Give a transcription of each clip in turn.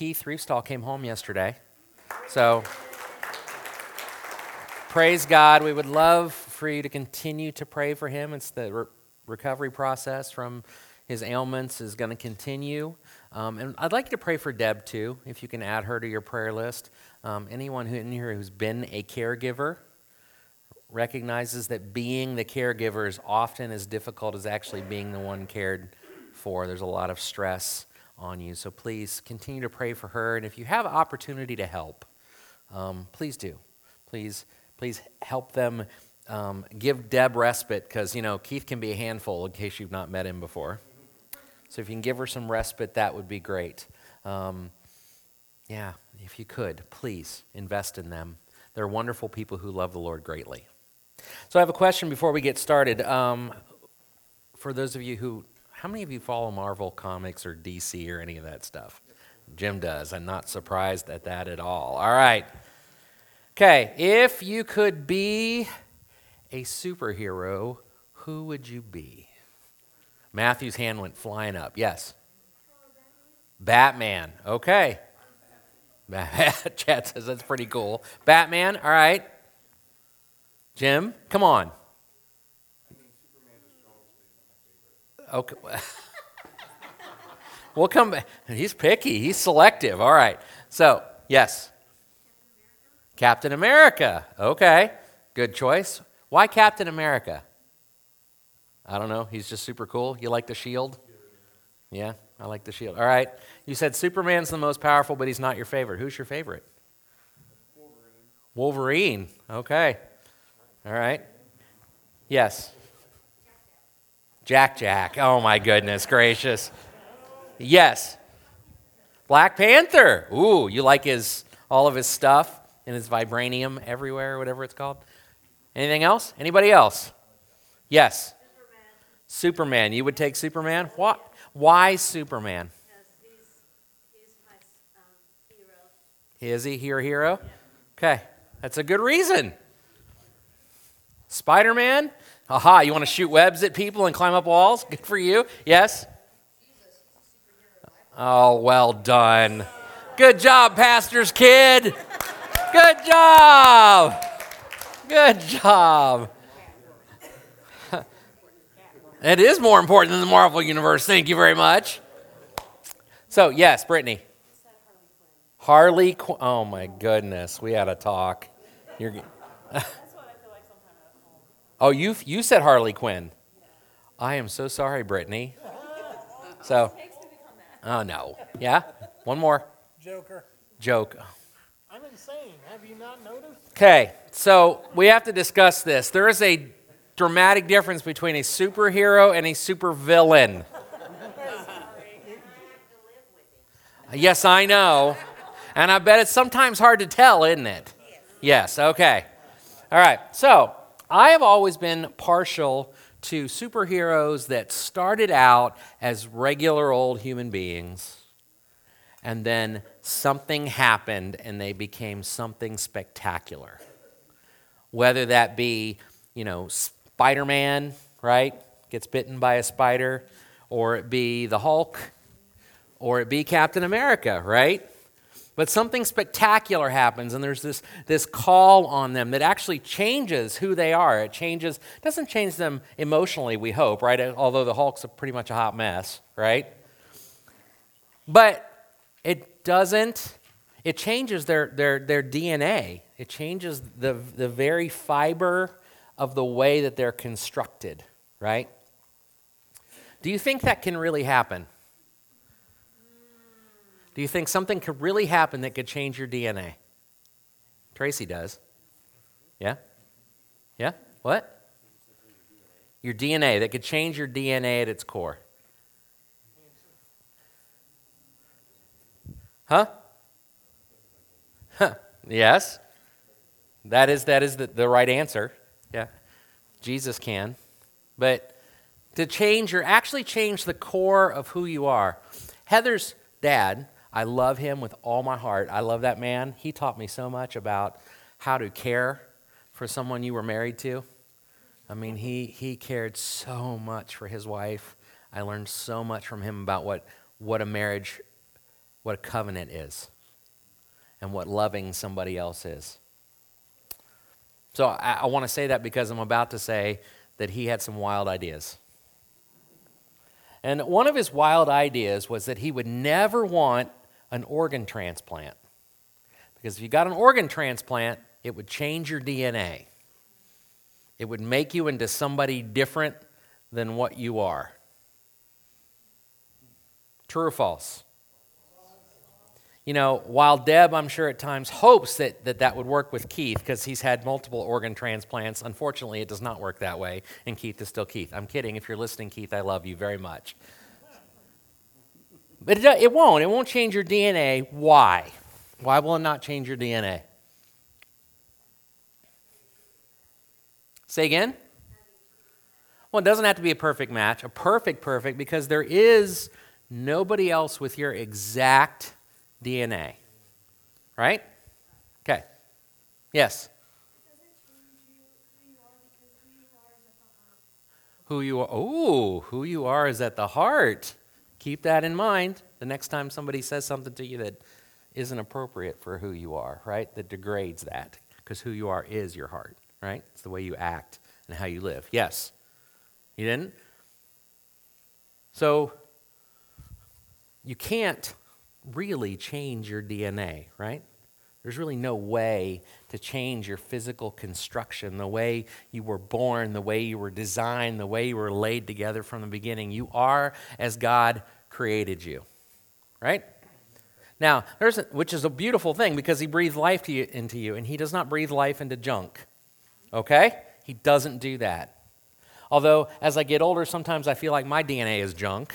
Keith Reefstall came home yesterday. So, praise God. We would love for you to continue to pray for him. It's the re- recovery process from his ailments is going to continue. Um, and I'd like you to pray for Deb too, if you can add her to your prayer list. Um, anyone who in here who's been a caregiver recognizes that being the caregiver is often as difficult as actually being the one cared for. There's a lot of stress on you. So please continue to pray for her. And if you have opportunity to help, um, please do. Please, please help them. Um, give Deb respite because, you know, Keith can be a handful in case you've not met him before. So if you can give her some respite, that would be great. Um, yeah, if you could, please invest in them. They're wonderful people who love the Lord greatly. So I have a question before we get started. Um, for those of you who, how many of you follow Marvel Comics or DC or any of that stuff? Jim does. I'm not surprised at that at all. All right. Okay, if you could be a superhero, who would you be? Matthew's hand went flying up. Yes. Batman. Okay. Chad says that's pretty cool. Batman. All right. Jim, come on. Okay. we'll come back. He's picky. He's selective. All right. So, yes. Captain America. Okay. Good choice. Why Captain America? I don't know. He's just super cool. You like the shield? Yeah, I like the shield. All right. You said Superman's the most powerful, but he's not your favorite. Who's your favorite? Wolverine. Wolverine. Okay. All right. Yes. Jack Jack. Oh my goodness gracious. Yes. Black Panther. Ooh, you like his all of his stuff and his vibranium everywhere, whatever it's called. Anything else? Anybody else? Yes. Superman. Superman. You would take Superman? What? Why Superman? He's, he's my um, hero. Is he your hero? Yeah. Okay, that's a good reason. Spider Man? Aha, you want to shoot webs at people and climb up walls? Good for you. Yes? Oh, well done. Good job, pastor's kid. Good job. Good job. It is more important than the Marvel Universe. Thank you very much. So, yes, Brittany. Harley. Oh, my goodness. We had a talk. You're. oh, you, you said Harley Quinn. I am so sorry, Brittany. So. Oh, no. Yeah? One more. Joker. Joke. I'm insane. Have you not noticed? Okay, so we have to discuss this. There is a dramatic difference between a superhero and a supervillain. yes, I know. And I bet it's sometimes hard to tell, isn't it? Yes, okay. All right, so I have always been partial to superheroes that started out as regular old human beings and then something happened and they became something spectacular. Whether that be, you know, Spider Man, right? Gets bitten by a spider, or it be the Hulk, or it be Captain America, right? But something spectacular happens, and there's this, this call on them that actually changes who they are. It changes, doesn't change them emotionally, we hope, right? Although the Hulk's a pretty much a hot mess, right? But it doesn't, it changes their, their, their DNA. It changes the, the very fiber of the way that they're constructed, right? Do you think that can really happen? Do you think something could really happen that could change your DNA? Tracy does. Yeah? Yeah? What? Your DNA, that could change your DNA at its core. Huh? Huh. Yes. That is that is the, the right answer. Yeah. Jesus can. But to change or actually change the core of who you are. Heather's dad, I love him with all my heart. I love that man. He taught me so much about how to care for someone you were married to. I mean, he, he cared so much for his wife. I learned so much from him about what, what a marriage what a covenant is and what loving somebody else is. So I, I want to say that because I'm about to say that he had some wild ideas. And one of his wild ideas was that he would never want an organ transplant. Because if you got an organ transplant, it would change your DNA. It would make you into somebody different than what you are. True or false? You know, while Deb, I'm sure at times hopes that that, that would work with Keith because he's had multiple organ transplants, unfortunately, it does not work that way, and Keith is still Keith. I'm kidding. If you're listening, Keith, I love you very much. But it, it won't. It won't change your DNA. Why? Why will it not change your DNA? Say again? Well, it doesn't have to be a perfect match, a perfect, perfect, because there is nobody else with your exact DNA. Right? Okay. Yes? Who you are? Oh, who you are is at the heart. Keep that in mind the next time somebody says something to you that isn't appropriate for who you are, right? That degrades that. Because who you are is your heart, right? It's the way you act and how you live. Yes? You didn't? So, you can't really change your DNA, right? There's really no way to change your physical construction, the way you were born, the way you were designed, the way you were laid together from the beginning. You are as God created you, right? Now, there's a, which is a beautiful thing because He breathed life you, into you, and He does not breathe life into junk, okay? He doesn't do that. Although, as I get older, sometimes I feel like my DNA is junk,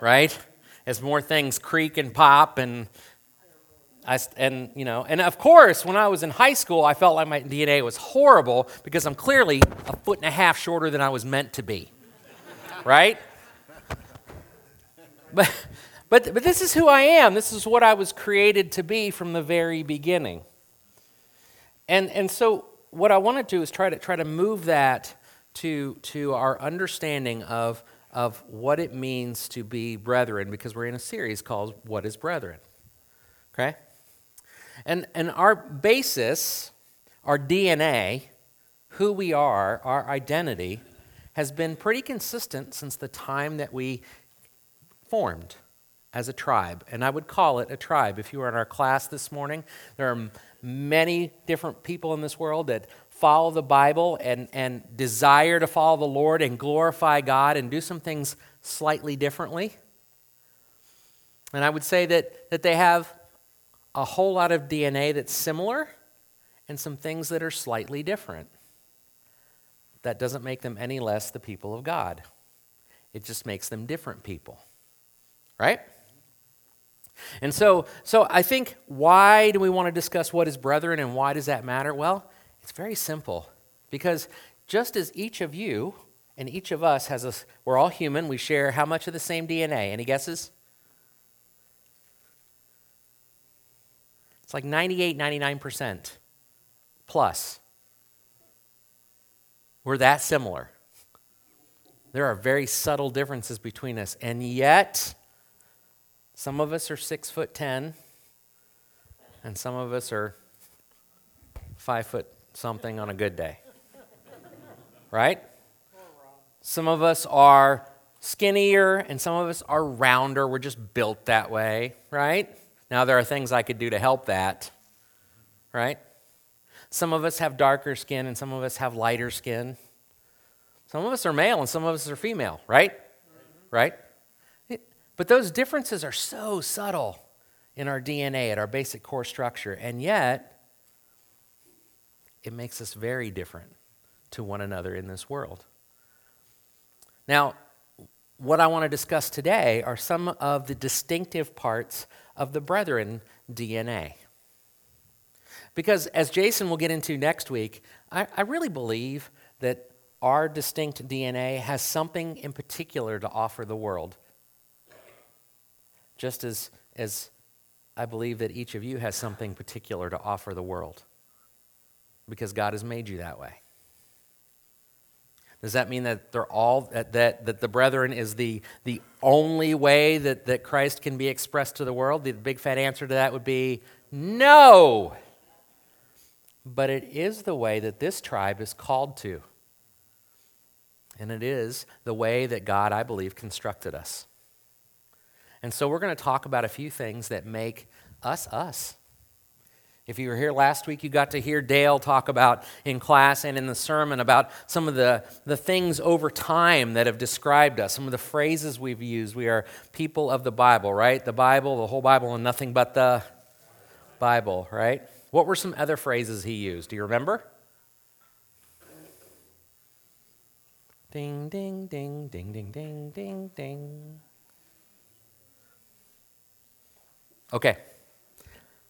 right? as more things creak and pop and I, and you know and of course when i was in high school i felt like my dna was horrible because i'm clearly a foot and a half shorter than i was meant to be right but but but this is who i am this is what i was created to be from the very beginning and and so what i want to do is try to try to move that to to our understanding of of what it means to be brethren because we're in a series called What is Brethren? Okay? And, and our basis, our DNA, who we are, our identity, has been pretty consistent since the time that we formed as a tribe. And I would call it a tribe. If you were in our class this morning, there are many different people in this world that follow the Bible and, and desire to follow the Lord and glorify God and do some things slightly differently. And I would say that, that they have a whole lot of DNA that's similar and some things that are slightly different. That doesn't make them any less the people of God. It just makes them different people. Right? And so, so I think why do we want to discuss what is brethren and why does that matter? Well, it's very simple because just as each of you and each of us has a, we're all human, we share how much of the same DNA? Any guesses? It's like 98, 99% plus. We're that similar. There are very subtle differences between us, and yet some of us are six foot ten, and some of us are five foot something on a good day. Right? Some of us are skinnier and some of us are rounder. We're just built that way, right? Now, there are things I could do to help that, right? Some of us have darker skin and some of us have lighter skin. Some of us are male and some of us are female, right? Right? But those differences are so subtle in our DNA, at our basic core structure, and yet it makes us very different to one another in this world. Now, what I want to discuss today are some of the distinctive parts of the brethren DNA. Because as Jason will get into next week, I, I, really believe that our distinct DNA has something in particular to offer the world. Just as, as I believe that each of you has something particular to offer the world because God has made you that way. Does that mean that they're all that, that, that the brethren is the, the only way that, that Christ can be expressed to the world? The big fat answer to that would be no. But it is the way that this tribe is called to. And it is the way that God, I believe, constructed us. And so we're going to talk about a few things that make us us. If you were here last week, you got to hear Dale talk about in class and in the sermon about some of the, the things over time that have described us, some of the phrases we've used. We are people of the Bible, right? The Bible, the whole Bible, and nothing but the Bible, right? What were some other phrases he used? Do you remember? Ding, ding, ding, ding, ding, ding, ding, ding. Okay,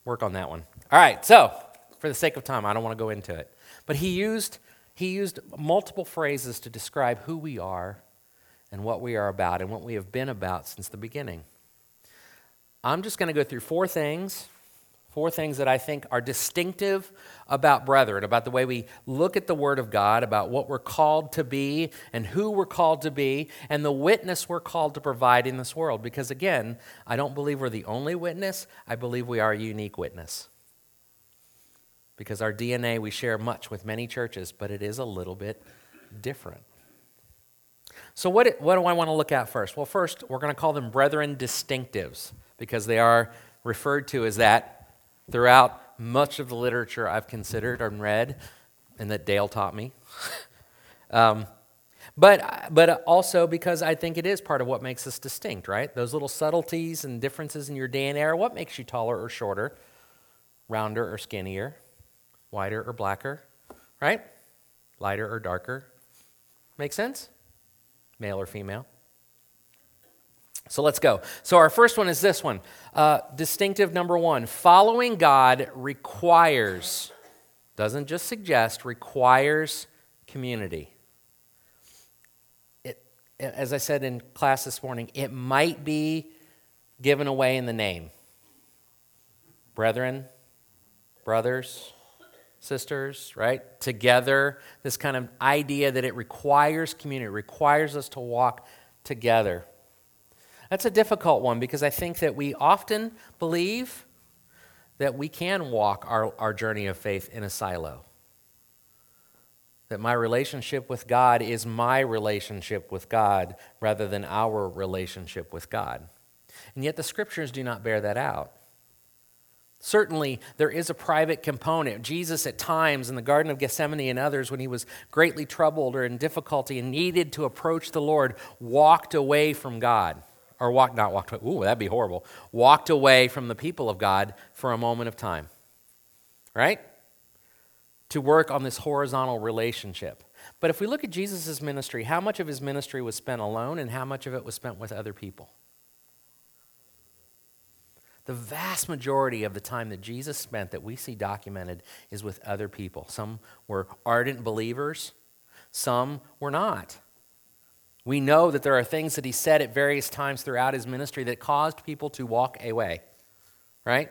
work on that one. All right, so for the sake of time, I don't want to go into it. But he used, he used multiple phrases to describe who we are and what we are about and what we have been about since the beginning. I'm just going to go through four things Four things that I think are distinctive about brethren, about the way we look at the Word of God, about what we're called to be and who we're called to be, and the witness we're called to provide in this world. Because again, I don't believe we're the only witness, I believe we are a unique witness. Because our DNA, we share much with many churches, but it is a little bit different. So, what, what do I want to look at first? Well, first, we're going to call them brethren distinctives because they are referred to as that throughout much of the literature I've considered and read, and that Dale taught me. um, but, but also because I think it is part of what makes us distinct, right? Those little subtleties and differences in your day and era. What makes you taller or shorter, rounder or skinnier, whiter or blacker, right? Lighter or darker. Make sense? Male or female? So let's go. So our first one is this one. Uh, distinctive number one following God requires, doesn't just suggest, requires community. It, as I said in class this morning, it might be given away in the name. Brethren, brothers, sisters, right? Together, this kind of idea that it requires community, it requires us to walk together. That's a difficult one because I think that we often believe that we can walk our, our journey of faith in a silo. That my relationship with God is my relationship with God rather than our relationship with God. And yet the scriptures do not bear that out. Certainly, there is a private component. Jesus, at times in the Garden of Gethsemane and others, when he was greatly troubled or in difficulty and needed to approach the Lord, walked away from God or walked, not walked away, ooh, that'd be horrible, walked away from the people of God for a moment of time, right? To work on this horizontal relationship. But if we look at Jesus' ministry, how much of his ministry was spent alone and how much of it was spent with other people? The vast majority of the time that Jesus spent that we see documented is with other people. Some were ardent believers, some were not. We know that there are things that he said at various times throughout his ministry that caused people to walk away, right?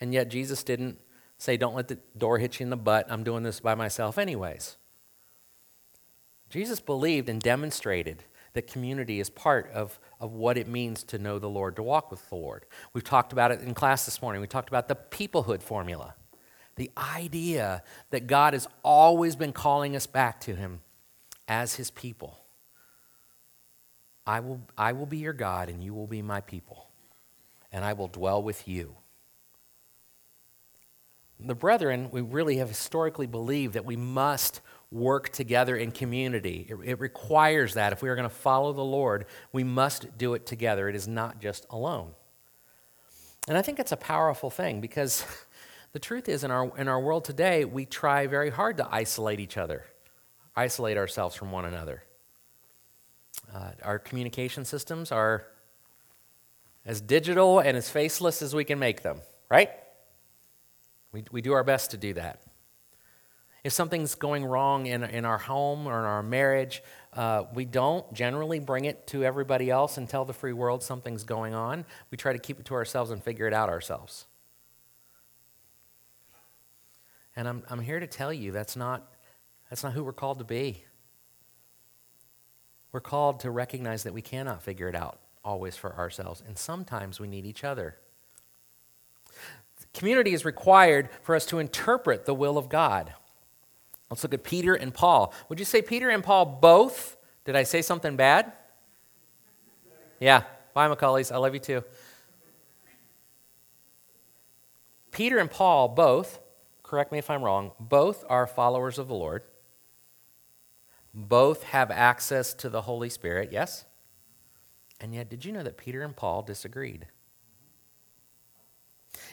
And yet Jesus didn't say, Don't let the door hit you in the butt. I'm doing this by myself, anyways. Jesus believed and demonstrated that community is part of, of what it means to know the Lord, to walk with the Lord. We've talked about it in class this morning. We talked about the peoplehood formula, the idea that God has always been calling us back to Him as His people. I will, I will be your God and you will be my people, and I will dwell with you. The brethren, we really have historically believed that we must work together in community. It, it requires that. If we are going to follow the Lord, we must do it together. It is not just alone. And I think it's a powerful thing because the truth is, in our, in our world today, we try very hard to isolate each other, isolate ourselves from one another. Uh, our communication systems are as digital and as faceless as we can make them, right? We, we do our best to do that. If something's going wrong in, in our home or in our marriage, uh, we don't generally bring it to everybody else and tell the free world something's going on. We try to keep it to ourselves and figure it out ourselves. And I'm, I'm here to tell you that's not, that's not who we're called to be. We're called to recognize that we cannot figure it out always for ourselves, and sometimes we need each other. Community is required for us to interpret the will of God. Let's look at Peter and Paul. Would you say Peter and Paul both? Did I say something bad? Yeah. Bye, Macaulays. I love you too. Peter and Paul both, correct me if I'm wrong, both are followers of the Lord. Both have access to the Holy Spirit, yes? And yet, did you know that Peter and Paul disagreed?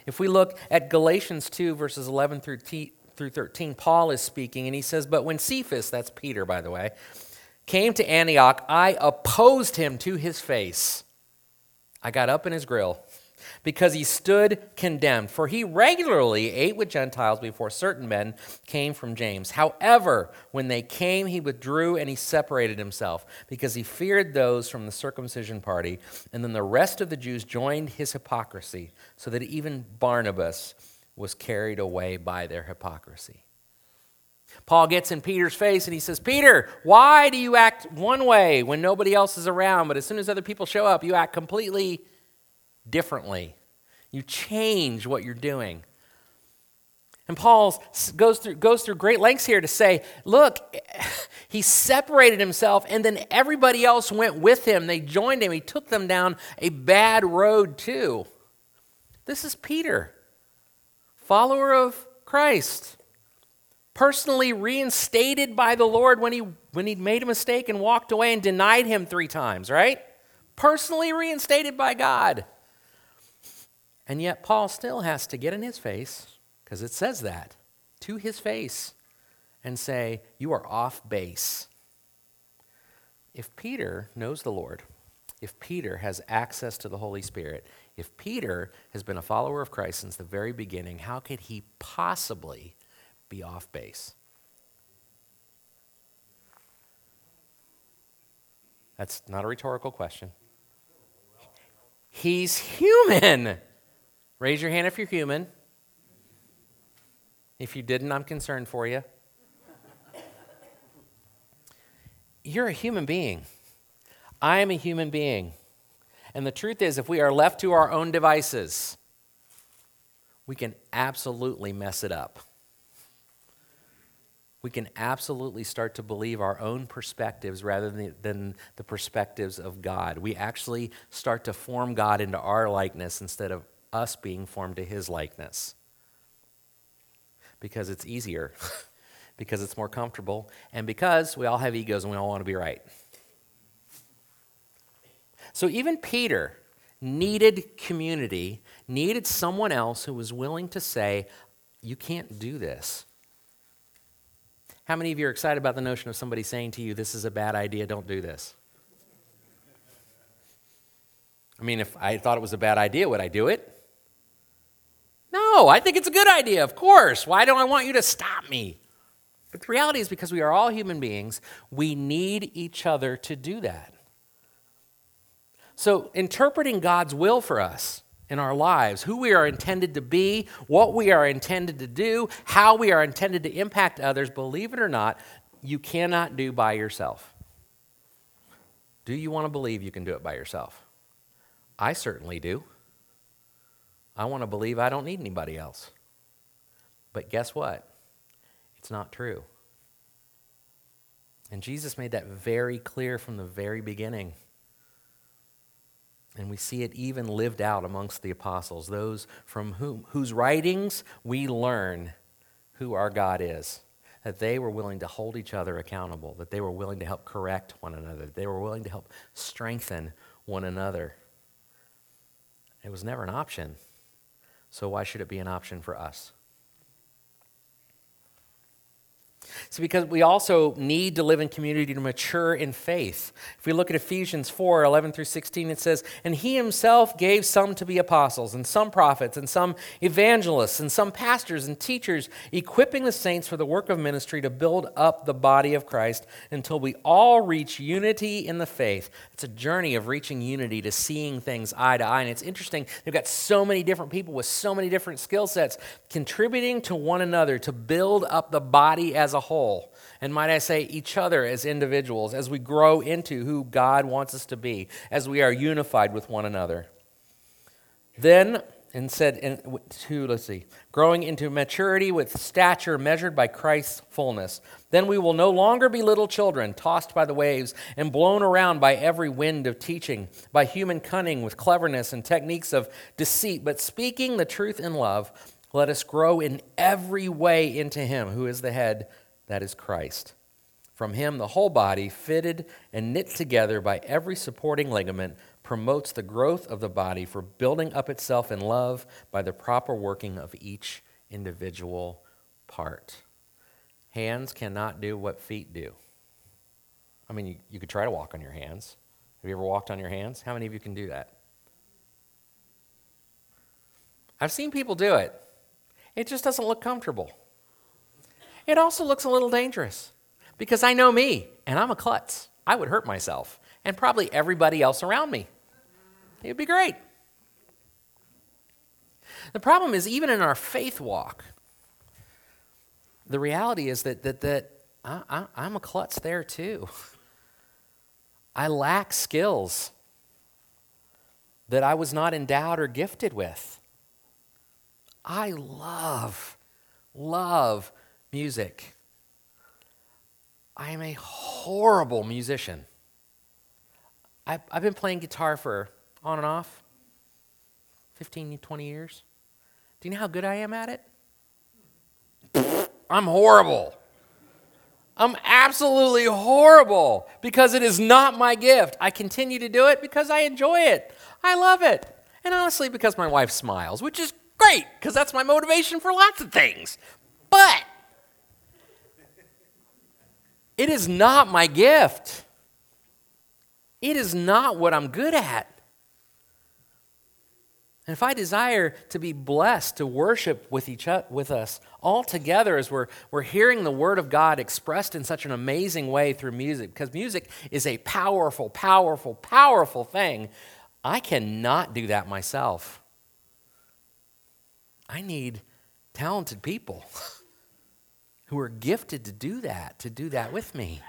If we look at Galatians 2, verses 11 through, t- through 13, Paul is speaking, and he says, But when Cephas, that's Peter, by the way, came to Antioch, I opposed him to his face. I got up in his grill because he stood condemned. For he regularly ate with Gentiles before certain men came from James. However, when they came, he withdrew and he separated himself because he feared those from the circumcision party. And then the rest of the Jews joined his hypocrisy, so that even Barnabas was carried away by their hypocrisy. Paul gets in Peter's face and he says, Peter, why do you act one way when nobody else is around, but as soon as other people show up, you act completely differently. You change what you're doing. And Paul goes through, goes through great lengths here to say, look, he separated himself, and then everybody else went with him. They joined him. He took them down a bad road, too. This is Peter, follower of Christ, personally reinstated by the Lord when he, when he made a mistake and walked away and denied him three times, right? Personally reinstated by God. And yet, Paul still has to get in his face, because it says that, to his face, and say, You are off base. If Peter knows the Lord, if Peter has access to the Holy Spirit, if Peter has been a follower of Christ since the very beginning, how could he possibly be off base? That's not a rhetorical question. He's human. Raise your hand if you're human. If you didn't, I'm concerned for you. You're a human being. I am a human being. And the truth is, if we are left to our own devices, we can absolutely mess it up. We can absolutely start to believe our own perspectives rather than the, than the perspectives of God. We actually start to form God into our likeness instead of us being formed to his likeness. Because it's easier, because it's more comfortable, and because we all have egos and we all want to be right. So even Peter needed community, needed someone else who was willing to say, You can't do this. How many of you are excited about the notion of somebody saying to you, This is a bad idea, don't do this? I mean, if I thought it was a bad idea, would I do it? No, I think it's a good idea, of course. Why don't I want you to stop me? But the reality is because we are all human beings, we need each other to do that. So, interpreting God's will for us in our lives, who we are intended to be, what we are intended to do, how we are intended to impact others, believe it or not, you cannot do by yourself. Do you want to believe you can do it by yourself? I certainly do. I want to believe I don't need anybody else. But guess what? It's not true. And Jesus made that very clear from the very beginning. And we see it even lived out amongst the apostles, those from whom, whose writings we learn who our God is. That they were willing to hold each other accountable, that they were willing to help correct one another, they were willing to help strengthen one another. It was never an option. So, why should it be an option for us? It's because we also need to live in community to mature in faith. If we look at Ephesians 4 11 through 16, it says, And he himself gave some to be apostles, and some prophets, and some evangelists, and some pastors and teachers, equipping the saints for the work of ministry to build up the body of Christ until we all reach unity in the faith. It's a journey of reaching unity to seeing things eye to eye. And it's interesting, they've got so many different people with so many different skill sets contributing to one another to build up the body as a whole, and might I say, each other as individuals, as we grow into who God wants us to be, as we are unified with one another. Then, and said to, let's see, growing into maturity with stature measured by Christ's fullness. Then we will no longer be little children, tossed by the waves and blown around by every wind of teaching, by human cunning with cleverness and techniques of deceit, but speaking the truth in love, let us grow in every way into Him who is the head, that is Christ. From Him, the whole body, fitted and knit together by every supporting ligament, promotes the growth of the body for building up itself in love by the proper working of each individual part. Hands cannot do what feet do. I mean, you, you could try to walk on your hands. Have you ever walked on your hands? How many of you can do that? I've seen people do it. It just doesn't look comfortable. It also looks a little dangerous because I know me and I'm a klutz. I would hurt myself and probably everybody else around me. It would be great. The problem is, even in our faith walk, the reality is that, that, that I, I, I'm a klutz there too. I lack skills that I was not endowed or gifted with. I love, love music. I am a horrible musician. I've, I've been playing guitar for on and off 15, 20 years. Do you know how good I am at it? I'm horrible. I'm absolutely horrible because it is not my gift. I continue to do it because I enjoy it. I love it. And honestly, because my wife smiles, which is great because that's my motivation for lots of things. But it is not my gift. It is not what I'm good at. And if I desire to be blessed to worship with each other, with us all together as we're, we're hearing the word of God expressed in such an amazing way through music, because music is a powerful, powerful, powerful thing, I cannot do that myself. I need talented people who are gifted to do that, to do that with me.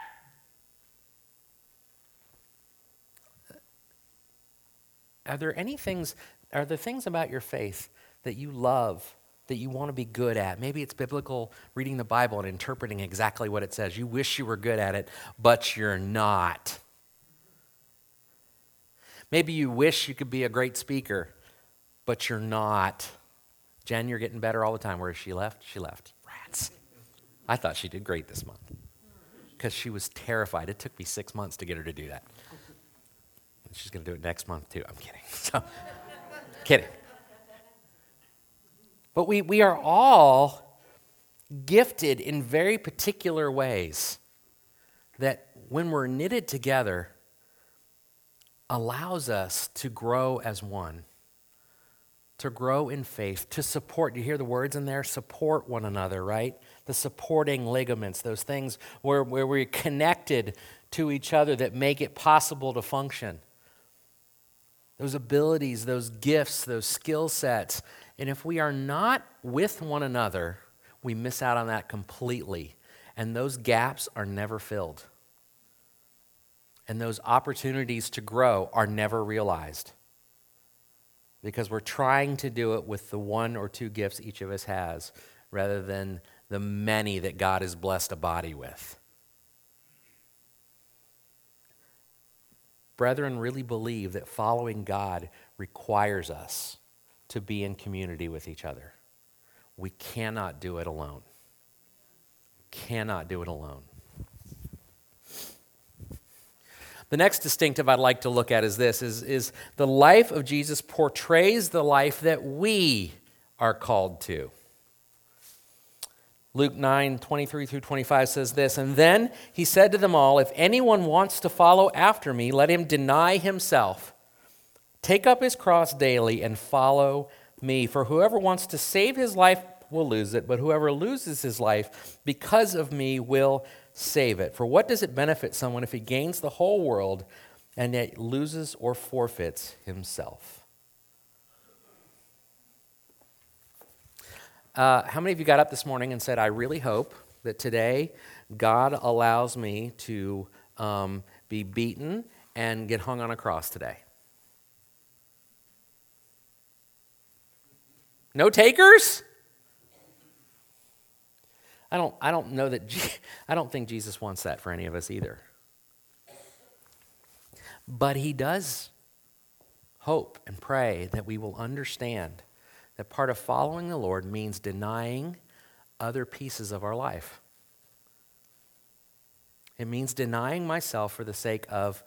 Are there any things are there things about your faith that you love, that you want to be good at? Maybe it's biblical reading the Bible and interpreting exactly what it says. You wish you were good at it, but you're not. Maybe you wish you could be a great speaker, but you're not. Jen, you're getting better all the time. Where is she left? She left. I thought she did great this month because she was terrified. It took me six months to get her to do that. And she's going to do it next month, too. I'm kidding. So, Kidding. But we, we are all gifted in very particular ways that when we're knitted together allows us to grow as one to grow in faith to support you hear the words in there support one another right the supporting ligaments those things where, where we're connected to each other that make it possible to function those abilities, those gifts, those skill sets. And if we are not with one another, we miss out on that completely. And those gaps are never filled. And those opportunities to grow are never realized. Because we're trying to do it with the one or two gifts each of us has rather than the many that God has blessed a body with. brethren really believe that following God requires us to be in community with each other. We cannot do it alone. Cannot do it alone. The next distinctive I'd like to look at is this is, is the life of Jesus portrays the life that we are called to. Luke 9, 23 through 25 says this And then he said to them all, If anyone wants to follow after me, let him deny himself, take up his cross daily, and follow me. For whoever wants to save his life will lose it, but whoever loses his life because of me will save it. For what does it benefit someone if he gains the whole world and yet loses or forfeits himself? Uh, how many of you got up this morning and said, I really hope that today God allows me to um, be beaten and get hung on a cross today? No takers? I don't, I don't know that, I don't think Jesus wants that for any of us either. But he does hope and pray that we will understand that part of following the Lord means denying other pieces of our life. It means denying myself for the sake of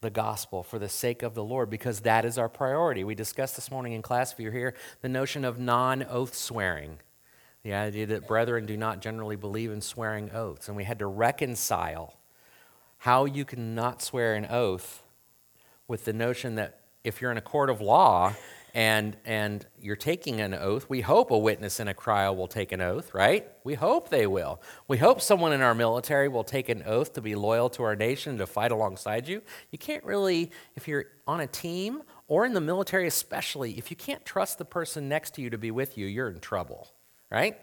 the gospel, for the sake of the Lord, because that is our priority. We discussed this morning in class, if you're here, the notion of non oath swearing. The idea that brethren do not generally believe in swearing oaths. And we had to reconcile how you can not swear an oath with the notion that if you're in a court of law and, and you're taking an oath, we hope a witness in a trial will take an oath, right? We hope they will. We hope someone in our military will take an oath to be loyal to our nation, to fight alongside you. You can't really, if you're on a team or in the military especially, if you can't trust the person next to you to be with you, you're in trouble, right?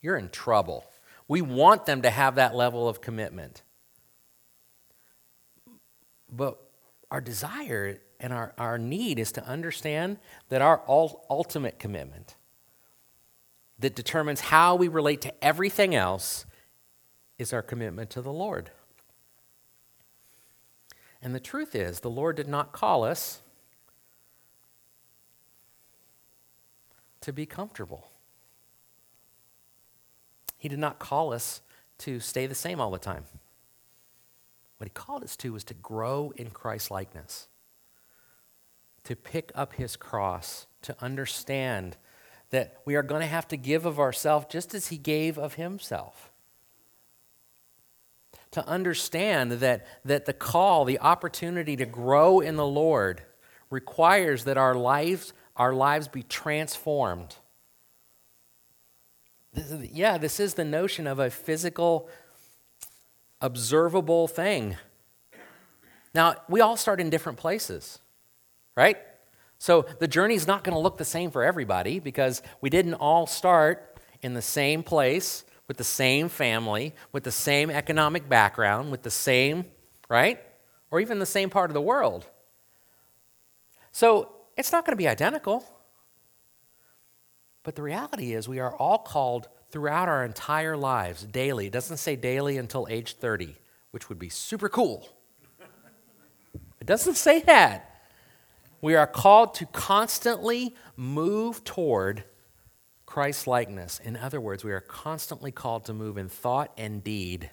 You're in trouble. We want them to have that level of commitment. But our desire and our, our need is to understand that our ultimate commitment that determines how we relate to everything else is our commitment to the Lord. And the truth is, the Lord did not call us to be comfortable. He did not call us to stay the same all the time. What he called us to was to grow in Christ likeness, to pick up his cross, to understand that we are going to have to give of ourselves just as he gave of himself. To understand that, that the call, the opportunity to grow in the Lord, requires that our lives, our lives be transformed. This is, yeah, this is the notion of a physical observable thing. Now, we all start in different places, right? So the journey's not going to look the same for everybody because we didn't all start in the same place with the same family, with the same economic background, with the same, right? Or even the same part of the world. So it's not going to be identical. But the reality is, we are all called throughout our entire lives, daily. It doesn't say daily until age 30, which would be super cool. It doesn't say that. We are called to constantly move toward Christ likeness. In other words, we are constantly called to move in thought and deed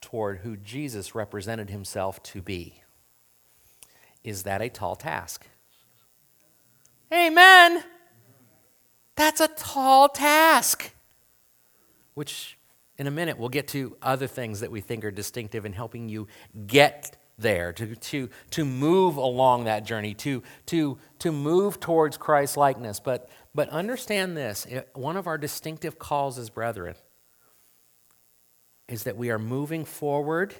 toward who Jesus represented himself to be. Is that a tall task? Amen. That's a tall task which in a minute we'll get to other things that we think are distinctive in helping you get there, to, to, to move along that journey, to, to, to move towards Christ likeness. But, but understand this one of our distinctive calls as brethren is that we are moving forward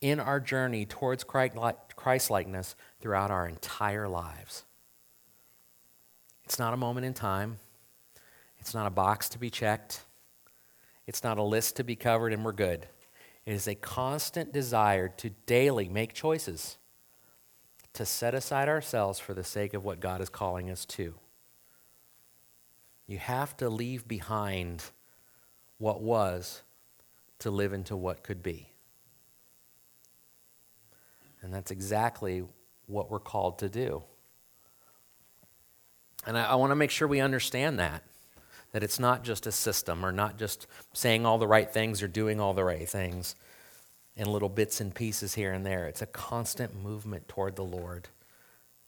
in our journey towards Christ likeness throughout our entire lives. It's not a moment in time, it's not a box to be checked. It's not a list to be covered and we're good. It is a constant desire to daily make choices, to set aside ourselves for the sake of what God is calling us to. You have to leave behind what was to live into what could be. And that's exactly what we're called to do. And I, I want to make sure we understand that. That it's not just a system or not just saying all the right things or doing all the right things in little bits and pieces here and there. It's a constant movement toward the Lord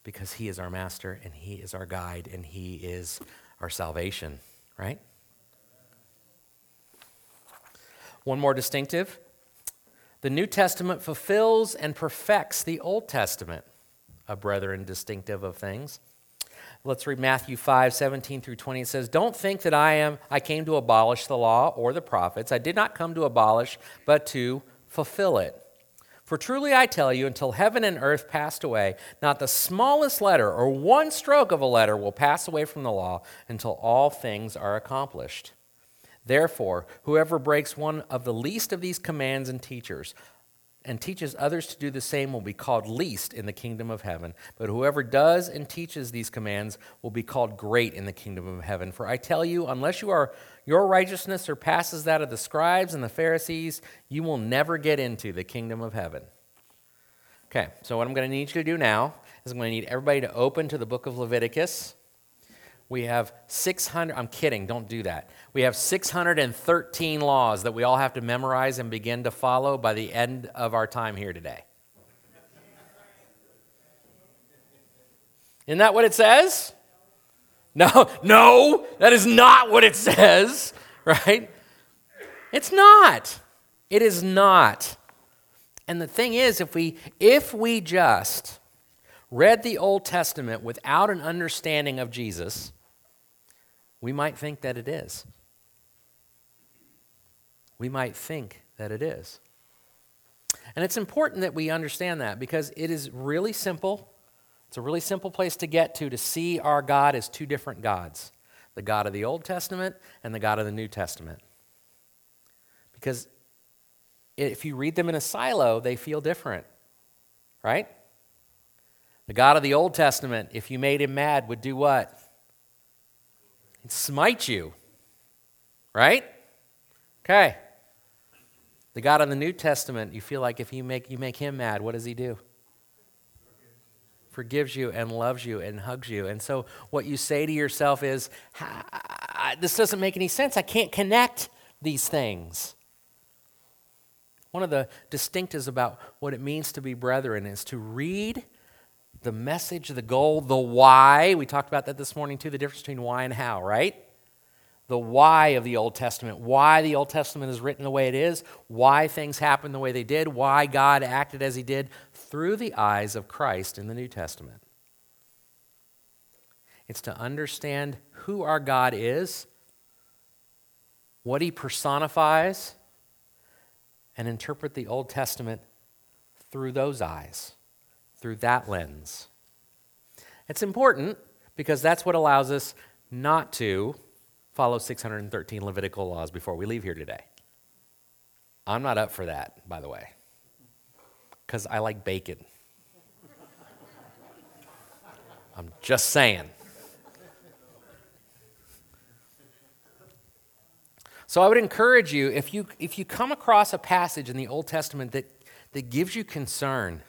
because He is our master and He is our guide and He is our salvation, right? One more distinctive the New Testament fulfills and perfects the Old Testament, a brethren distinctive of things. Let's read Matthew 5, 17 through 20. It says, Don't think that I am I came to abolish the law or the prophets. I did not come to abolish, but to fulfill it. For truly I tell you, until heaven and earth passed away, not the smallest letter or one stroke of a letter will pass away from the law until all things are accomplished. Therefore, whoever breaks one of the least of these commands and teachers and teaches others to do the same will be called least in the kingdom of heaven. But whoever does and teaches these commands will be called great in the kingdom of heaven. For I tell you, unless you are your righteousness surpasses that of the scribes and the Pharisees, you will never get into the kingdom of heaven. Okay, so what I'm going to need you to do now is I'm going to need everybody to open to the book of Leviticus. We have 600, I'm kidding, don't do that. We have 613 laws that we all have to memorize and begin to follow by the end of our time here today. Isn't that what it says? No, no, that is not what it says, right? It's not. It is not. And the thing is, if we if we just read the Old Testament without an understanding of Jesus, we might think that it is. We might think that it is. And it's important that we understand that because it is really simple. It's a really simple place to get to to see our God as two different gods the God of the Old Testament and the God of the New Testament. Because if you read them in a silo, they feel different, right? The God of the Old Testament, if you made him mad, would do what? He'd smite you, right? Okay. The God of the New Testament, you feel like if you make, you make him mad, what does he do? Forgives you and loves you and hugs you. And so what you say to yourself is, this doesn't make any sense. I can't connect these things. One of the distinctives about what it means to be brethren is to read the message, the goal, the why. We talked about that this morning too, the difference between why and how, right? The why of the Old Testament, why the Old Testament is written the way it is, why things happened the way they did, why God acted as he did through the eyes of Christ in the New Testament. It's to understand who our God is, what he personifies, and interpret the Old Testament through those eyes through that lens. It's important because that's what allows us not to follow 613 Levitical laws before we leave here today. I'm not up for that, by the way, because I like bacon. I'm just saying. So I would encourage you if you if you come across a passage in the Old Testament that, that gives you concern,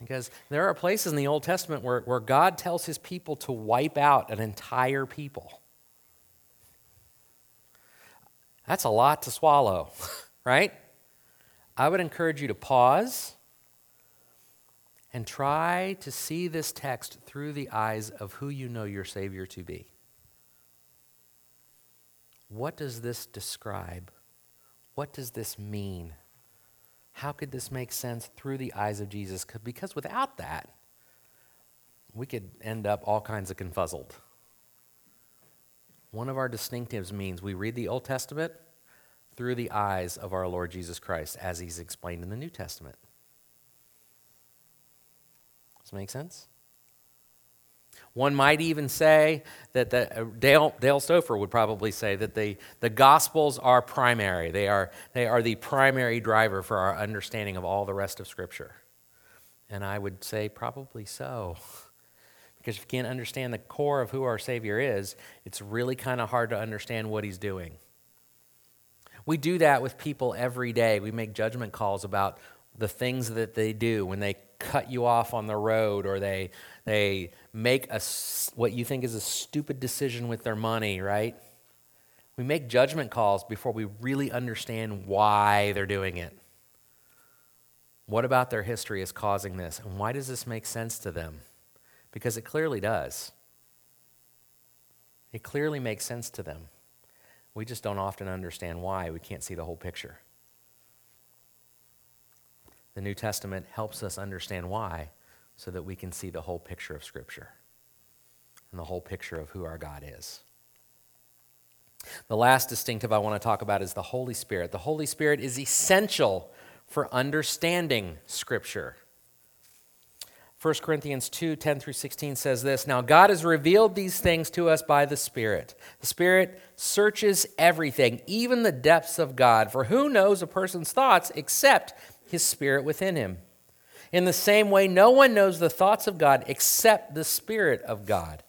because there are places in the Old Testament where, where God tells his people to wipe out an entire people. That's a lot to swallow, right? I would encourage you to pause and try to see this text through the eyes of who you know your Savior to be. What does this describe? What does this mean? How could this make sense through the eyes of Jesus? Because without that, we could end up all kinds of confuzzled. One of our distinctives means we read the Old Testament through the eyes of our Lord Jesus Christ as he's explained in the New Testament. Does that make sense? One might even say that the, uh, Dale, Dale Stoffer would probably say that the, the Gospels are primary. They are, they are the primary driver for our understanding of all the rest of Scripture. And I would say probably so. Because if you can't understand the core of who our Savior is, it's really kind of hard to understand what He's doing. We do that with people every day. We make judgment calls about the things that they do when they cut you off on the road or they, they make a, what you think is a stupid decision with their money, right? We make judgment calls before we really understand why they're doing it. What about their history is causing this? And why does this make sense to them? Because it clearly does. It clearly makes sense to them. We just don't often understand why. We can't see the whole picture. The New Testament helps us understand why so that we can see the whole picture of Scripture and the whole picture of who our God is. The last distinctive I want to talk about is the Holy Spirit. The Holy Spirit is essential for understanding Scripture. 1 Corinthians 2 10 through 16 says this Now God has revealed these things to us by the Spirit. The Spirit searches everything, even the depths of God. For who knows a person's thoughts except his spirit within him? In the same way, no one knows the thoughts of God except the Spirit of God.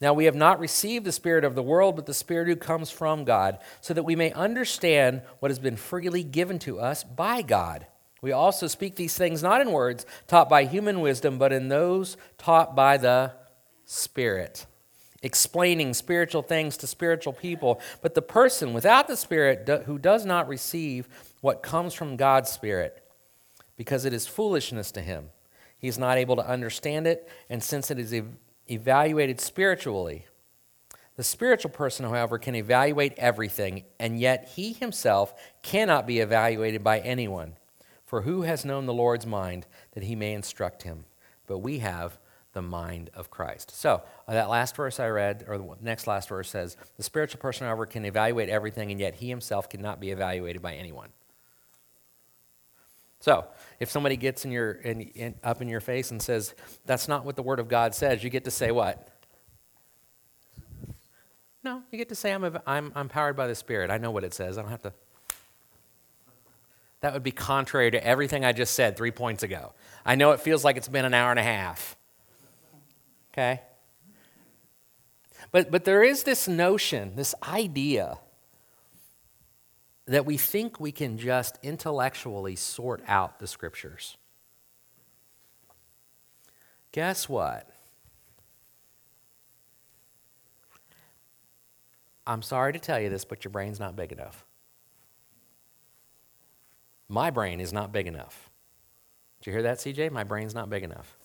Now, we have not received the Spirit of the world, but the Spirit who comes from God, so that we may understand what has been freely given to us by God. We also speak these things not in words taught by human wisdom, but in those taught by the Spirit, explaining spiritual things to spiritual people. But the person without the Spirit who does not receive what comes from God's Spirit, because it is foolishness to him, he is not able to understand it, and since it is evaluated spiritually, the spiritual person, however, can evaluate everything, and yet he himself cannot be evaluated by anyone. For who has known the Lord's mind that he may instruct him? But we have the mind of Christ. So, uh, that last verse I read, or the next last verse says, The spiritual person, however, can evaluate everything, and yet he himself cannot be evaluated by anyone. So, if somebody gets in your, in, in, up in your face and says, That's not what the Word of God says, you get to say what? No, you get to say, I'm, a, I'm, I'm powered by the Spirit. I know what it says. I don't have to that would be contrary to everything I just said three points ago. I know it feels like it's been an hour and a half. Okay? But, but there is this notion, this idea, that we think we can just intellectually sort out the scriptures. Guess what? I'm sorry to tell you this, but your brain's not big enough. My brain is not big enough. Did you hear that, CJ? My brain's not big enough.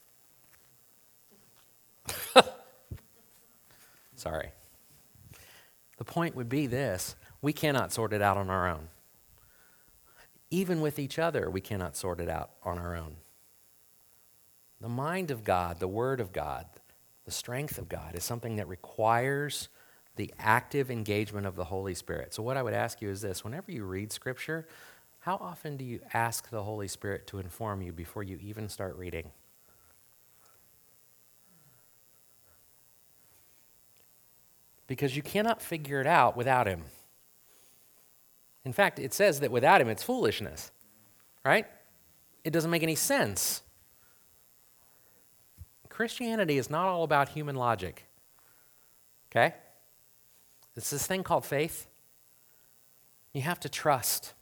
Sorry. The point would be this we cannot sort it out on our own. Even with each other, we cannot sort it out on our own. The mind of God, the Word of God, the strength of God is something that requires the active engagement of the Holy Spirit. So, what I would ask you is this whenever you read Scripture, how often do you ask the Holy Spirit to inform you before you even start reading? Because you cannot figure it out without Him. In fact, it says that without Him, it's foolishness, right? It doesn't make any sense. Christianity is not all about human logic, okay? It's this thing called faith. You have to trust.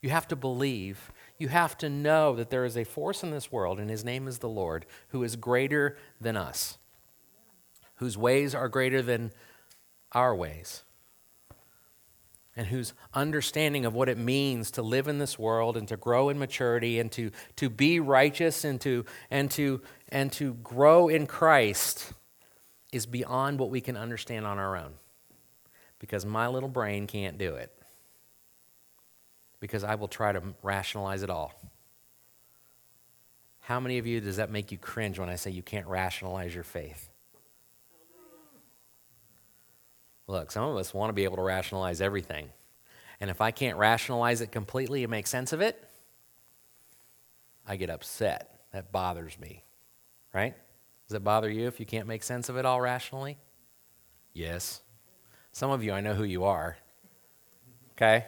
You have to believe. You have to know that there is a force in this world, and his name is the Lord, who is greater than us, whose ways are greater than our ways, and whose understanding of what it means to live in this world and to grow in maturity and to, to be righteous and to, and, to, and to grow in Christ is beyond what we can understand on our own. Because my little brain can't do it because I will try to rationalize it all. How many of you does that make you cringe when I say you can't rationalize your faith? Look, some of us want to be able to rationalize everything. And if I can't rationalize it completely and make sense of it, I get upset. That bothers me. Right? Does it bother you if you can't make sense of it all rationally? Yes. Some of you, I know who you are. Okay?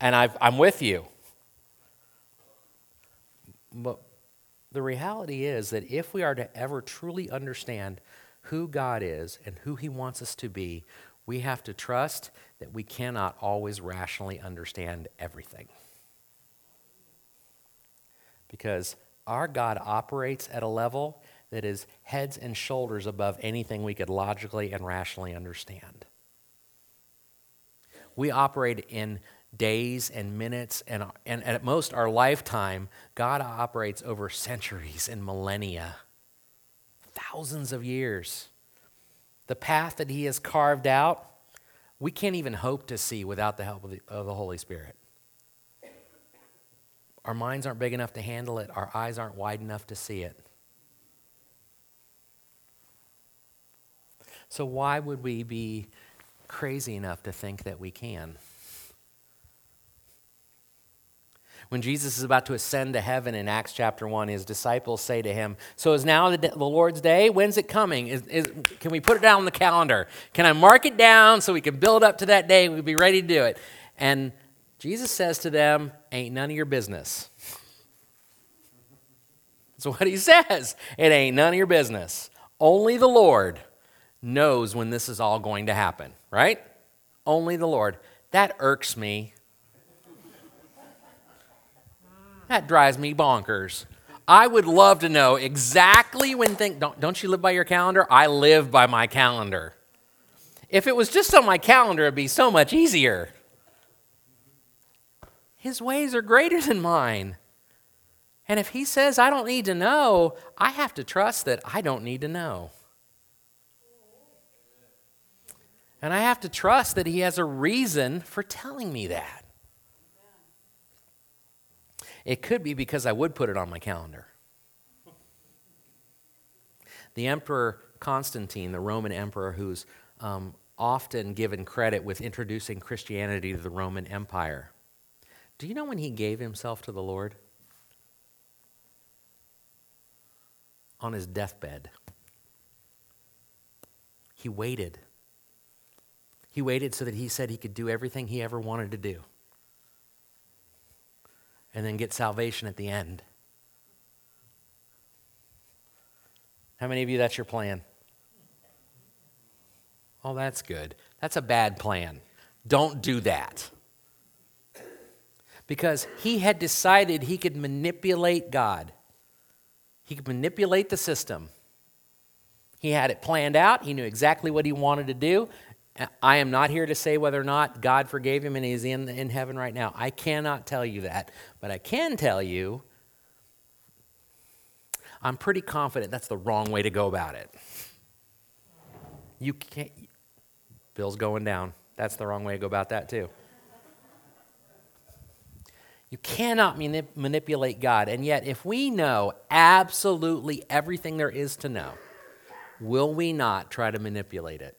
and i am with you. But the reality is that if we are to ever truly understand who God is and who He wants us to be, we have to trust that we cannot always rationally understand everything. Because our God operates at a level that is heads and shoulders above anything we could logically and rationally understand. We operate in days and minutes and, and at most our lifetime, God operates over centuries and millennia, thousands of years. The path that He has carved out, we can't even hope to see without the help of the, of the Holy Spirit. Our minds aren't big enough to handle it, our eyes aren't wide enough to see it. So, why would we be crazy enough to think that we can? When Jesus is about to ascend to heaven in Acts chapter 1, his disciples say to him, So is now the, the Lord's day? When's it coming? Is, is, can we put it down on the calendar? Can I mark it down so we can build up to that day? We'll be ready to do it. And Jesus says to them, Ain't none of your business. That's what he says. It ain't none of your business. Only the Lord knows when this is all going to happen, right? Only the Lord. That irks me. That drives me bonkers. I would love to know exactly when think don't, don't you live by your calendar? I live by my calendar. If it was just on my calendar, it'd be so much easier. His ways are greater than mine. And if he says I don't need to know, I have to trust that I don't need to know. And I have to trust that he has a reason for telling me that. It could be because I would put it on my calendar. The Emperor Constantine, the Roman emperor who's um, often given credit with introducing Christianity to the Roman Empire, do you know when he gave himself to the Lord? On his deathbed. He waited. He waited so that he said he could do everything he ever wanted to do and then get salvation at the end. How many of you that's your plan? Oh, that's good. That's a bad plan. Don't do that. Because he had decided he could manipulate God, he could manipulate the system. He had it planned out, he knew exactly what he wanted to do. I am not here to say whether or not God forgave him and he's in, in heaven right now. I cannot tell you that. But I can tell you, I'm pretty confident that's the wrong way to go about it. You can't, Bill's going down. That's the wrong way to go about that, too. You cannot manip- manipulate God. And yet, if we know absolutely everything there is to know, will we not try to manipulate it?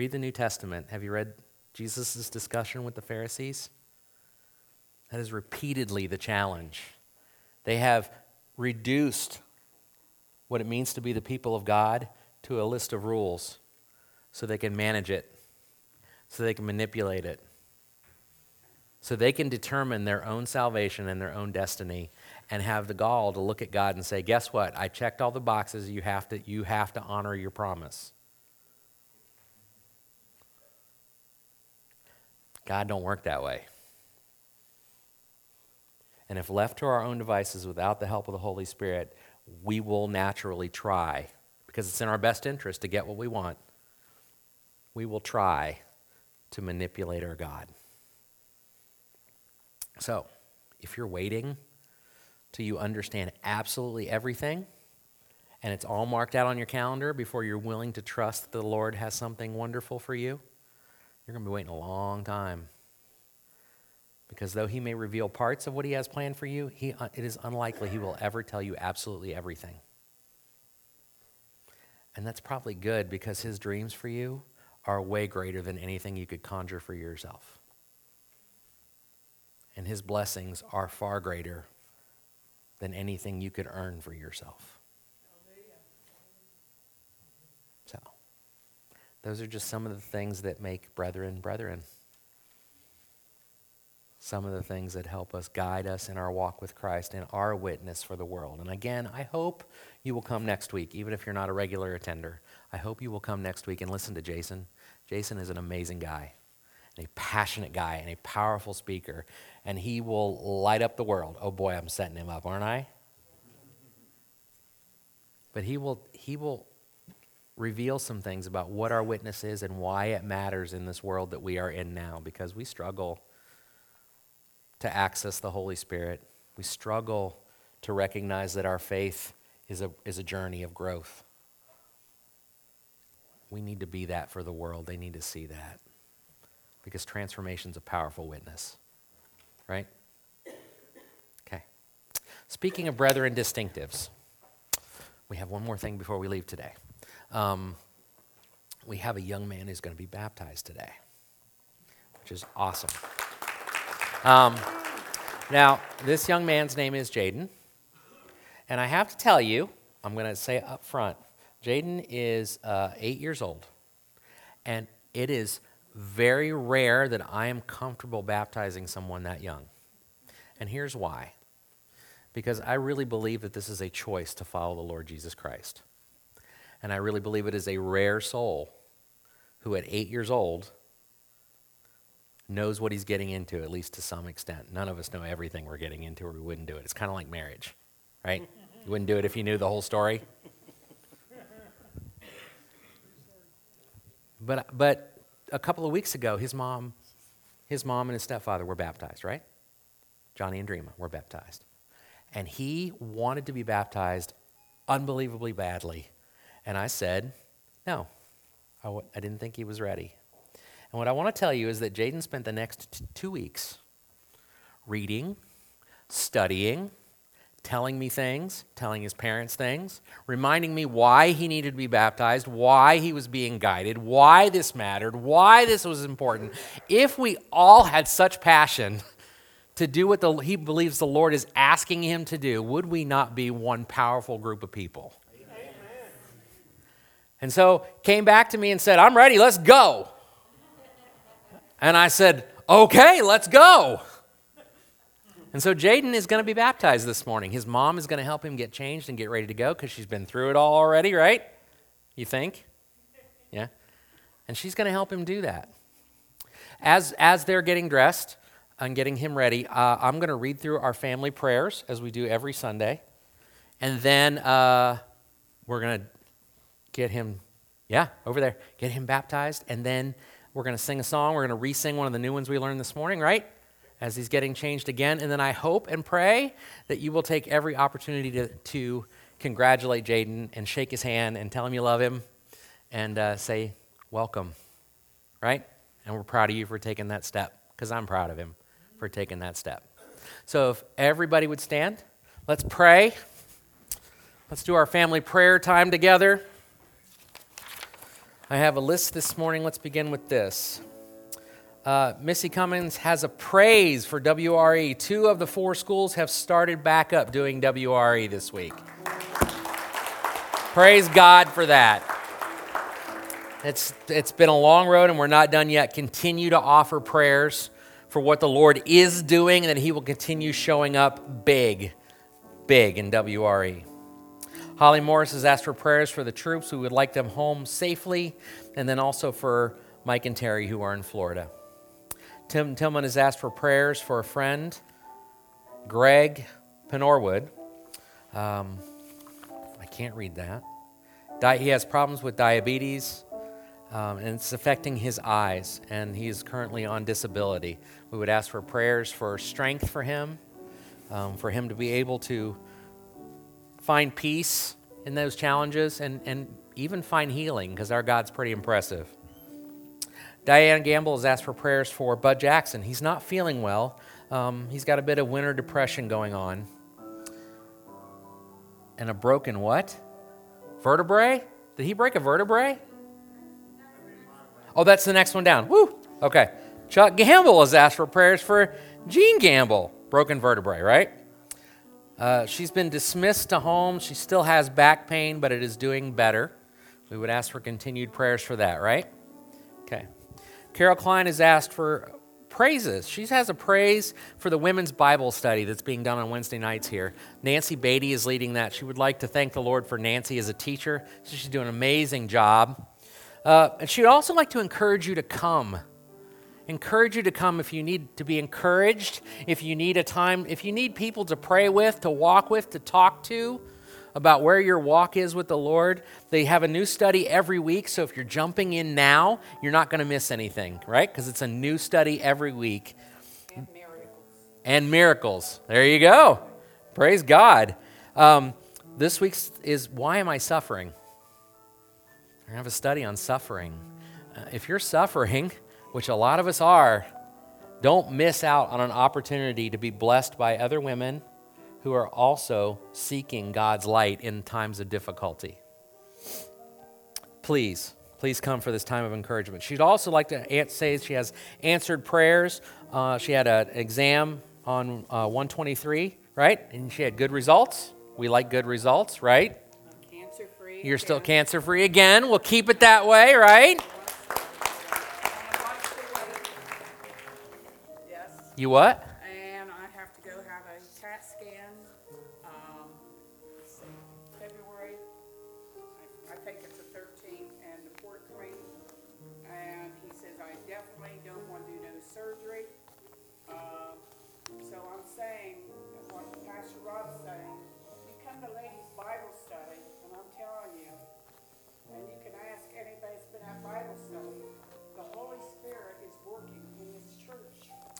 Read the New Testament. Have you read Jesus' discussion with the Pharisees? That is repeatedly the challenge. They have reduced what it means to be the people of God to a list of rules so they can manage it, so they can manipulate it, so they can determine their own salvation and their own destiny and have the gall to look at God and say, Guess what? I checked all the boxes. You have to, you have to honor your promise. God don't work that way. And if left to our own devices without the help of the Holy Spirit, we will naturally try, because it's in our best interest to get what we want, we will try to manipulate our God. So, if you're waiting till you understand absolutely everything, and it's all marked out on your calendar before you're willing to trust that the Lord has something wonderful for you, you're going to be waiting a long time. Because though he may reveal parts of what he has planned for you, he, uh, it is unlikely he will ever tell you absolutely everything. And that's probably good because his dreams for you are way greater than anything you could conjure for yourself. And his blessings are far greater than anything you could earn for yourself. Those are just some of the things that make brethren brethren. Some of the things that help us guide us in our walk with Christ and our witness for the world. And again, I hope you will come next week, even if you're not a regular attender. I hope you will come next week and listen to Jason. Jason is an amazing guy, and a passionate guy, and a powerful speaker, and he will light up the world. Oh boy, I'm setting him up, aren't I? But he will, he will reveal some things about what our witness is and why it matters in this world that we are in now because we struggle to access the Holy Spirit. We struggle to recognize that our faith is a, is a journey of growth. We need to be that for the world. They need to see that because transformation is a powerful witness, right? Okay. Speaking of brethren distinctives, we have one more thing before we leave today. Um, we have a young man who's going to be baptized today, which is awesome. Um, now, this young man's name is Jaden. And I have to tell you, I'm going to say up front Jaden is uh, eight years old. And it is very rare that I am comfortable baptizing someone that young. And here's why because I really believe that this is a choice to follow the Lord Jesus Christ. And I really believe it is a rare soul who, at eight years old, knows what he's getting into, at least to some extent. None of us know everything we're getting into, or we wouldn't do it. It's kind of like marriage, right? You wouldn't do it if you knew the whole story. But, but a couple of weeks ago, his mom, his mom and his stepfather were baptized, right? Johnny and Dreama were baptized. And he wanted to be baptized unbelievably badly. And I said, no, I w- I didn't think he was ready. And what I want to tell you is that Jaden spent the next t- two weeks reading, studying, telling me things, telling his parents things, reminding me why he needed to be baptized, why he was being guided, why this mattered, why this was important. If we all had such passion to do what the, he believes the Lord is asking him to do, would we not be one powerful group of people? And so came back to me and said, I'm ready, let's go. And I said, okay, let's go. And so Jaden is going to be baptized this morning. His mom is going to help him get changed and get ready to go because she's been through it all already, right? You think? Yeah? And she's going to help him do that. As, as they're getting dressed and getting him ready, uh, I'm going to read through our family prayers as we do every Sunday. And then uh, we're going to get him, yeah, over there, get him baptized. And then we're going to sing a song. We're going to re sing one of the new ones we learned this morning, right? as he's getting changed again. And then I hope and pray that you will take every opportunity to, to congratulate Jaden and shake his hand and tell him you love him and uh, say, Welcome, right? And we're proud of you for taking that step because I'm proud of him for taking that step. So if everybody would stand, let's pray. Let's do our family prayer time together. I have a list this morning. Let's begin with this. Uh, Missy Cummins has a praise for WRE. Two of the four schools have started back up doing WRE this week. praise God for that. It's, it's been a long road and we're not done yet. Continue to offer prayers for what the Lord is doing and that He will continue showing up big, big in WRE. Holly Morris has asked for prayers for the troops who would like them home safely, and then also for Mike and Terry who are in Florida. Tim Tillman has asked for prayers for a friend, Greg Penorwood. Um, I can't read that. Di- he has problems with diabetes, um, and it's affecting his eyes, and he is currently on disability. We would ask for prayers for strength for him, um, for him to be able to find peace in those challenges and, and even find healing, because our God's pretty impressive. Diane Gamble has asked for prayers for Bud Jackson. He's not feeling well. Um, he's got a bit of winter depression going on. And a broken what? Vertebrae? Did he break a vertebrae? Oh, that's the next one down. Woo! Okay. Chuck Gamble has asked for prayers for Jean Gamble. Broken vertebrae, right? Uh, she's been dismissed to home. She still has back pain, but it is doing better. We would ask for continued prayers for that, right? Okay. Carol Klein has asked for praises. She has a praise for the women's Bible study that's being done on Wednesday nights here. Nancy Beatty is leading that. She would like to thank the Lord for Nancy as a teacher. She's doing an amazing job. Uh, and she would also like to encourage you to come. Encourage you to come if you need to be encouraged, if you need a time, if you need people to pray with, to walk with, to talk to about where your walk is with the Lord. They have a new study every week, so if you're jumping in now, you're not going to miss anything, right? Because it's a new study every week. And miracles. And miracles. There you go. Praise God. Um, this week's is Why Am I Suffering? I have a study on suffering. Uh, if you're suffering, which a lot of us are, don't miss out on an opportunity to be blessed by other women who are also seeking God's light in times of difficulty. Please, please come for this time of encouragement. She'd also like to say she has answered prayers. Uh, she had an exam on uh, 123, right? And she had good results. We like good results, right? Cancer free. You're still cancer free again. We'll keep it that way, right? You what?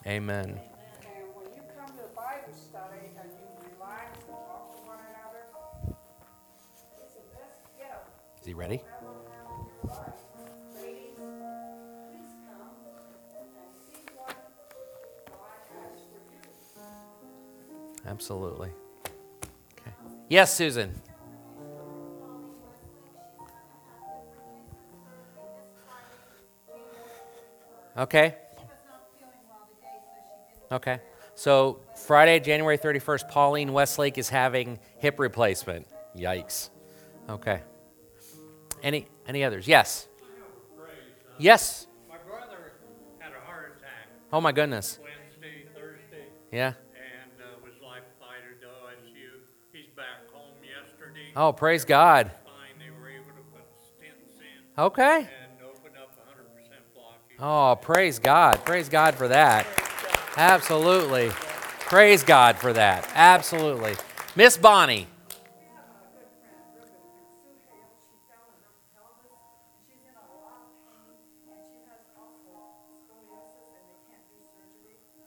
Amen. And when you come to a Bible study and you relax and talk to one another, it's the best gift Is he ready? you ever have in your life. Ladies, please come and see what God has for you. Absolutely. Okay. Yes, Susan. Okay. Okay. So Friday, January 31st, Pauline Westlake is having hip replacement. Yikes. Okay. Any any others? Yes. Yes. My brother had a heart attack Oh my goodness. Wednesday, Thursday, Yeah. and uh, was life fighter to OSU. He's back home yesterday. Oh, praise God. Fine, they were able to put stents in Okay. and open up 100% blockage. Oh, praise God. Praise God for that. Absolutely. Praise God for that. Absolutely. Miss Bonnie.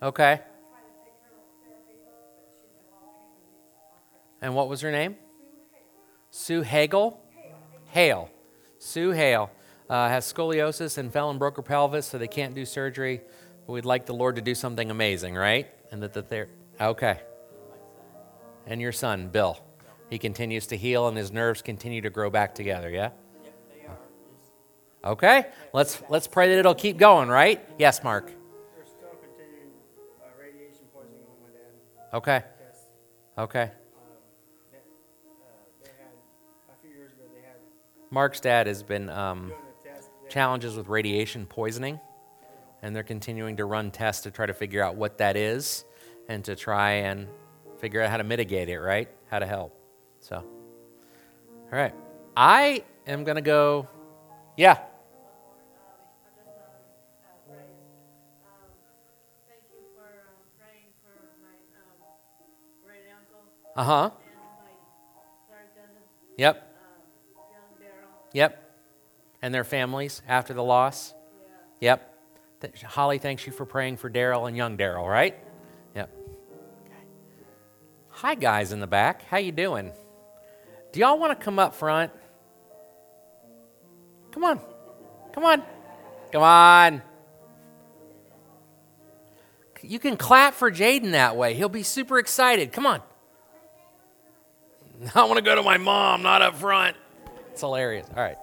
Okay. And what was her name? Sue Hagel? Hale. Sue Hale uh, has scoliosis and fell and broke her pelvis, so they can't do surgery. We'd like the Lord to do something amazing, right? And that the ther- okay. And your son, Bill, he continues to heal, and his nerves continue to grow back together. Yeah. Yep, they are. Okay. Let's let's pray that it'll keep going, right? Yes, Mark. They're still continuing uh, radiation poisoning on my dad. Okay. Okay. Um, uh, they had a few years ago. They had Mark's dad has been um, doing a test. They challenges with radiation poisoning, and they're continuing to run tests to try to figure out what that is and to try and figure out how to mitigate it, right? How to help. So, all right. I am going to go, yeah. Thank you for praying for my great uncle Uh huh. and my third cousin, Yep. Yep. And their families after the loss. Yep. Th- Holly, thanks you for praying for Daryl and young Daryl, right? Yep. Okay. Hi, guys in the back. How you doing? Do y'all want to come up front? Come on. Come on. Come on. You can clap for Jaden that way. He'll be super excited. Come on. I want to go to my mom, not up front. It's hilarious. All right.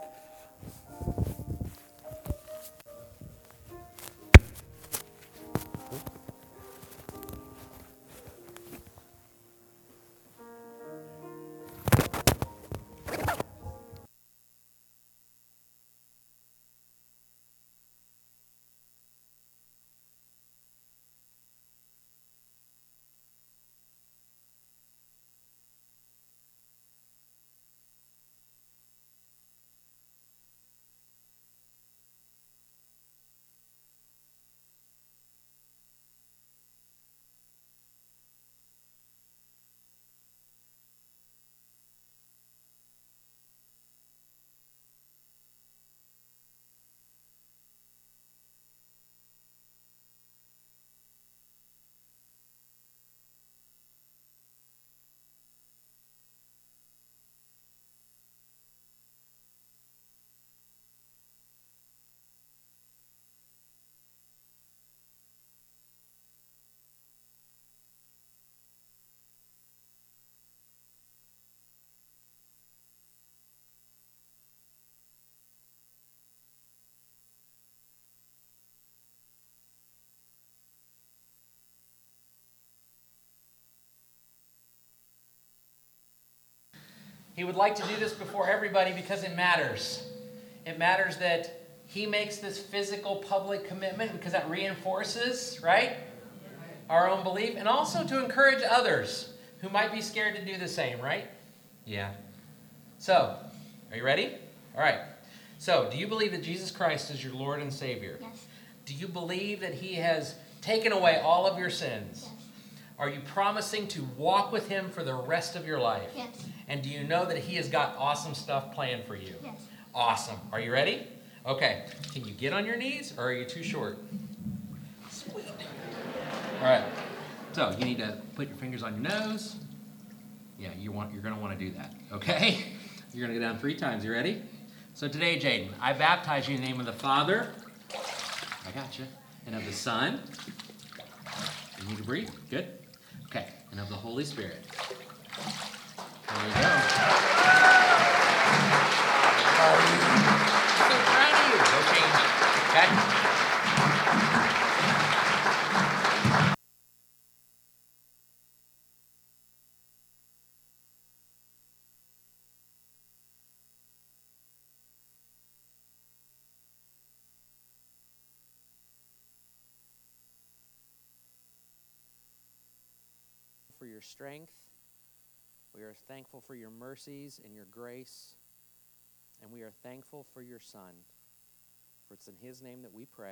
He would like to do this before everybody because it matters. It matters that he makes this physical public commitment because that reinforces, right? Our own belief and also to encourage others who might be scared to do the same, right? Yeah. So, are you ready? All right. So, do you believe that Jesus Christ is your Lord and Savior? Yes. Do you believe that He has taken away all of your sins? Yes. Are you promising to walk with Him for the rest of your life? Yes. And do you know that He has got awesome stuff planned for you? Yes. Awesome. Are you ready? Okay. Can you get on your knees or are you too short? Sweet. All right. So you need to put your fingers on your nose. Yeah, you want you're gonna want to do that. Okay? You're gonna go down three times. You ready? So today, Jaden, I baptize you in the name of the Father. I got you. And of the Son. You need to breathe. Good. Okay. And of the Holy Spirit. There you go. So proud of you. Change. Okay? Your strength. We are thankful for your mercies and your grace. And we are thankful for your Son. For it's in his name that we pray.